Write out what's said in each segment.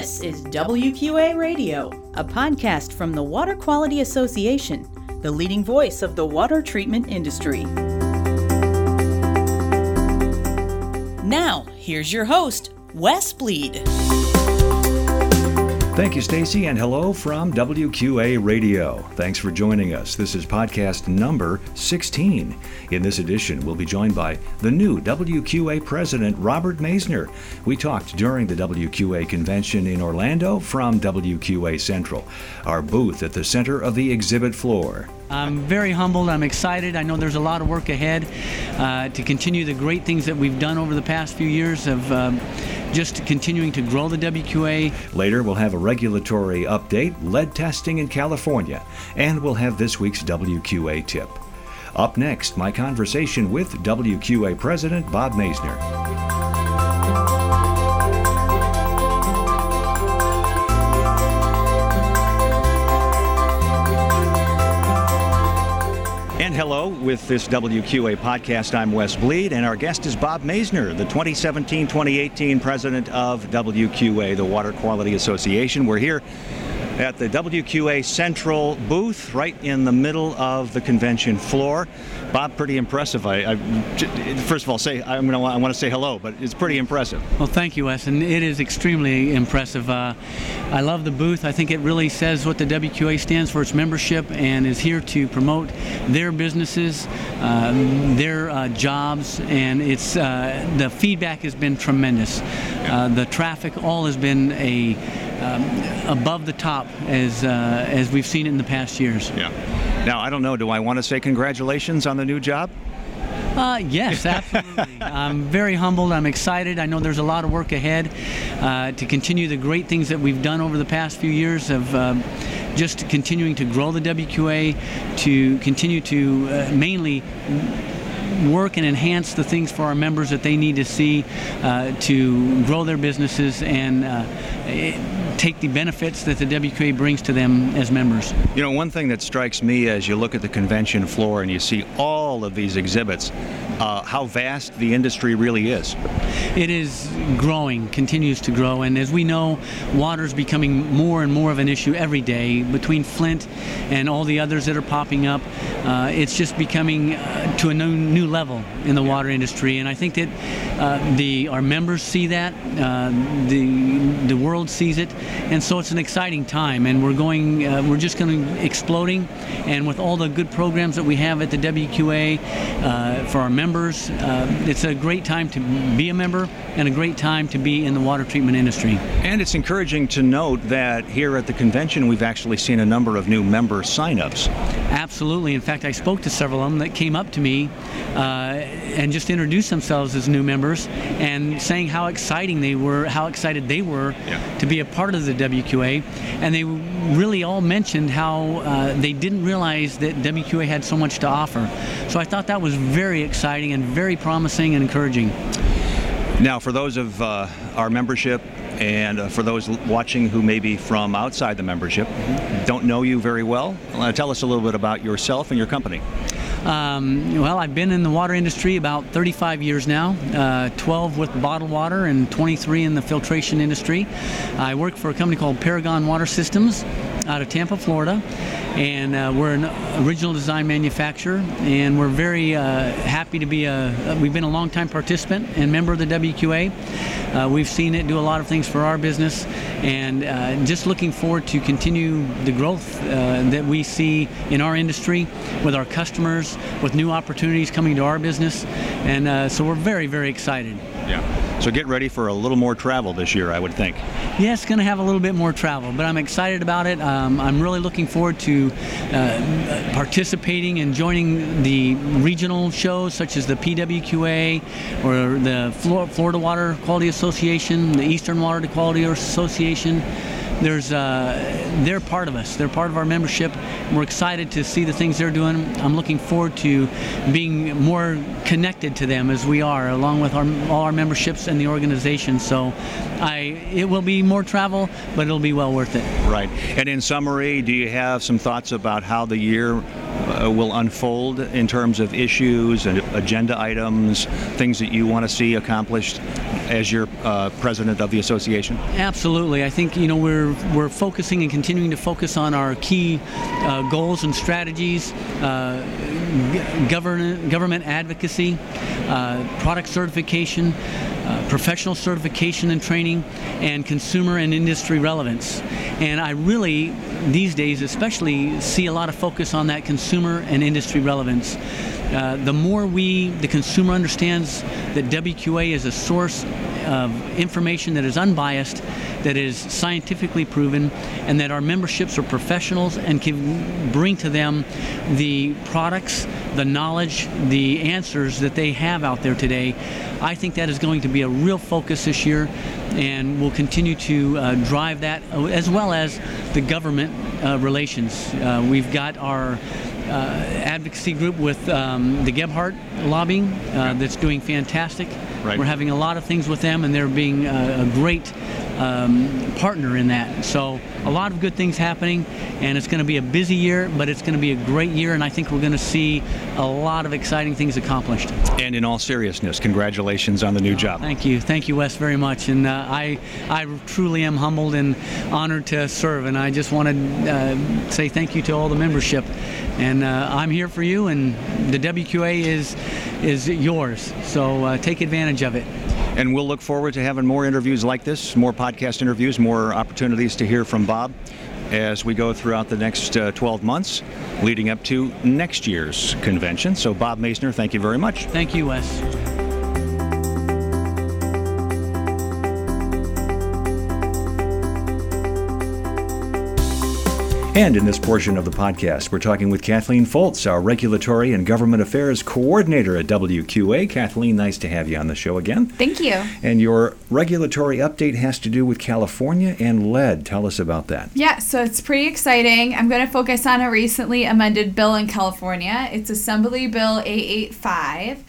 This is WQA Radio, a podcast from the Water Quality Association, the leading voice of the water treatment industry. Now, here's your host, Wes Bleed. Thank you, Stacy, and hello from WQA Radio. Thanks for joining us. This is podcast number 16. In this edition, we'll be joined by the new WQA president, Robert Maisner. We talked during the WQA convention in Orlando from WQA Central, our booth at the center of the exhibit floor. I'm very humbled. I'm excited. I know there's a lot of work ahead uh, to continue the great things that we've done over the past few years of um, just continuing to grow the WQA. Later, we'll have a regulatory update, lead testing in California, and we'll have this week's WQA tip. Up next, my conversation with WQA President Bob Maisner. And hello with this WQA podcast. I'm Wes Bleed, and our guest is Bob Maisner, the 2017 2018 president of WQA, the Water Quality Association. We're here at the WQA Central booth, right in the middle of the convention floor. Bob, pretty impressive. I, I first of all say I'm gonna I want to say hello, but it's pretty impressive. Well, thank you, Wes, and it is extremely impressive. Uh, I love the booth. I think it really says what the WQA stands for its membership and is here to promote their businesses, uh, their uh, jobs, and it's uh, the feedback has been tremendous. Uh, the traffic all has been a um, above the top as uh, as we've seen it in the past years. Yeah. Now I don't know. Do I want to say congratulations on the new job? Uh, yes, absolutely. I'm very humbled. I'm excited. I know there's a lot of work ahead uh, to continue the great things that we've done over the past few years of um, just continuing to grow the WQA, to continue to uh, mainly work and enhance the things for our members that they need to see uh, to grow their businesses and uh, take the benefits that the WQA brings to them as members. You know, one thing that strikes me as you look at the convention floor and you see all of these exhibits, uh, how vast the industry really is. It is growing, continues to grow, and as we know, water is becoming more and more of an issue every day between Flint and all the others that are popping up. Uh, it's just becoming uh, to a new, new level in the water industry, and I think that uh, the our members see that, uh, the the world sees it, and so it's an exciting time, and we're going, uh, we're just going to exploding, and with all the good programs that we have at the WQA uh, for our members, uh, it's a great time to be a member and a great time to be in the water treatment industry. And it's encouraging to note that here at the convention, we've actually seen a number of new member signups. Absolutely. In fact, I spoke to several of them that came up to me and just introduce themselves as new members and saying how exciting they were, how excited they were yeah. to be a part of the WQA. And they really all mentioned how uh, they didn't realize that WQA had so much to offer. So I thought that was very exciting and very promising and encouraging. Now, for those of uh, our membership and uh, for those watching who may be from outside the membership, don't know you very well, uh, tell us a little bit about yourself and your company. Um, well, I've been in the water industry about 35 years now, uh, 12 with bottled water and 23 in the filtration industry. I work for a company called Paragon Water Systems out of Tampa, Florida, and uh, we're an original design manufacturer, and we're very uh, happy to be a. We've been a long-time participant and member of the WQA. Uh, we've seen it do a lot of things for our business, and uh, just looking forward to continue the growth uh, that we see in our industry with our customers, with new opportunities coming to our business, and uh, so we're very, very excited. Yeah. So get ready for a little more travel this year, I would think. Yeah, it's going to have a little bit more travel, but I'm excited about it. Um, I'm really looking forward to uh, participating and joining the regional shows such as the PWQA or the Florida Water Quality Association, the Eastern Water Quality Association there's uh, they're part of us. They're part of our membership. We're excited to see the things they're doing. I'm looking forward to being more connected to them as we are, along with our, all our memberships and the organization. So, I it will be more travel, but it'll be well worth it. Right. And in summary, do you have some thoughts about how the year uh, will unfold in terms of issues and agenda items, things that you want to see accomplished as your uh, president of the association? Absolutely. I think you know we're we're focusing and continuing to focus on our key uh, goals and strategies, uh, government government advocacy, uh, product certification. Uh, professional certification and training, and consumer and industry relevance. And I really, these days especially, see a lot of focus on that consumer and industry relevance. Uh, the more we, the consumer understands that WQA is a source of information that is unbiased, that is scientifically proven, and that our memberships are professionals and can bring to them the products, the knowledge, the answers that they have out there today. I think that is going to be a real focus this year, and we'll continue to uh, drive that as well as the government uh, relations. Uh, we've got our uh, advocacy group with um, the Gephardt lobbying uh, that's doing fantastic. Right. We're having a lot of things with them, and they're being a, a great um, partner in that. So a lot of good things happening, and it's going to be a busy year, but it's going to be a great year, and I think we're going to see a lot of exciting things accomplished. And in all seriousness, congratulations on the new job. Thank you, thank you, Wes, very much, and uh, I I truly am humbled and honored to serve, and I just want to uh, say thank you to all the membership, and uh, I'm here for you, and the WQA is is yours, so uh, take advantage of it. And we'll look forward to having more interviews like this, more podcast interviews, more opportunities to hear from Bob as we go throughout the next uh, 12 months leading up to next year's convention. So, Bob Maisner, thank you very much. Thank you, Wes. And in this portion of the podcast, we're talking with Kathleen Foltz, our Regulatory and Government Affairs Coordinator at WQA. Kathleen, nice to have you on the show again. Thank you. And your regulatory update has to do with California and lead. Tell us about that. Yeah, so it's pretty exciting. I'm going to focus on a recently amended bill in California. It's Assembly Bill 885.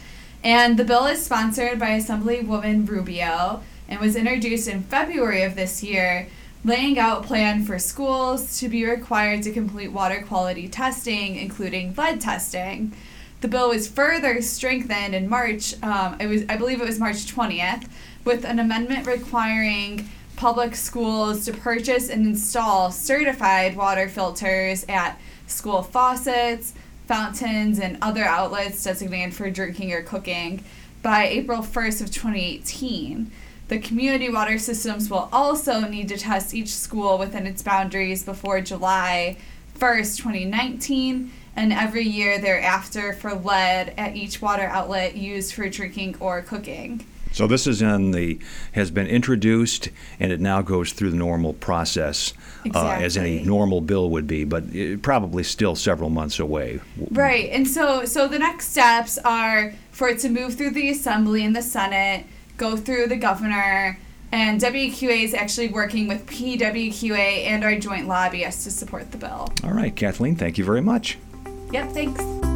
And the bill is sponsored by Assemblywoman Rubio and was introduced in February of this year laying out plan for schools to be required to complete water quality testing, including lead testing. The bill was further strengthened in March. Um, it was, I believe, it was March twentieth, with an amendment requiring public schools to purchase and install certified water filters at school faucets, fountains, and other outlets designated for drinking or cooking by April 1st of 2018. The community water systems will also need to test each school within its boundaries before July 1st, 2019, and every year thereafter for lead at each water outlet used for drinking or cooking. So this is in the has been introduced, and it now goes through the normal process uh, as any normal bill would be, but it, probably still several months away. Right, and so so the next steps are for it to move through the assembly and the senate, go through the governor, and WQA is actually working with PWQA and our joint lobbyists to support the bill. All right, Kathleen, thank you very much. Yep, thanks.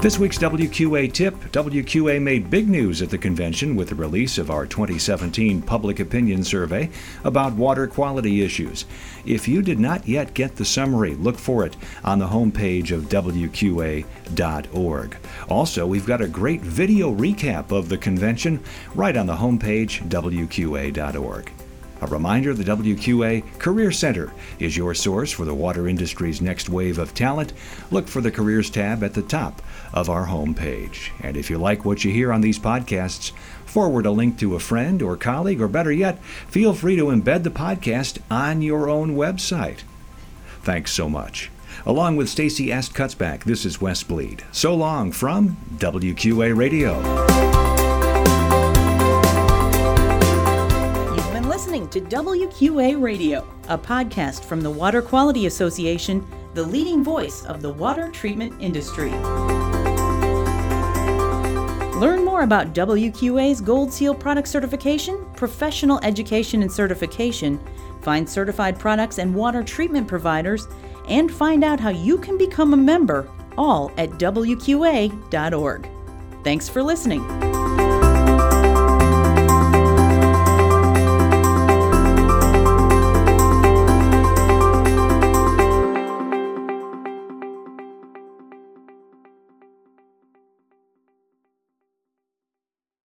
This week's WQA tip WQA made big news at the convention with the release of our 2017 Public Opinion Survey about water quality issues. If you did not yet get the summary, look for it on the homepage of WQA.org. Also, we've got a great video recap of the convention right on the homepage, WQA.org. A reminder the WQA Career Center is your source for the water industry's next wave of talent. Look for the Careers tab at the top of our homepage. And if you like what you hear on these podcasts, forward a link to a friend or colleague, or better yet, feel free to embed the podcast on your own website. Thanks so much. Along with Stacy Est Cutsback, this is Wes Bleed. So long from WQA Radio. Listening to WQA Radio, a podcast from the Water Quality Association, the leading voice of the water treatment industry. Learn more about WQA's Gold Seal product certification, professional education and certification, find certified products and water treatment providers, and find out how you can become a member, all at WQA.org. Thanks for listening.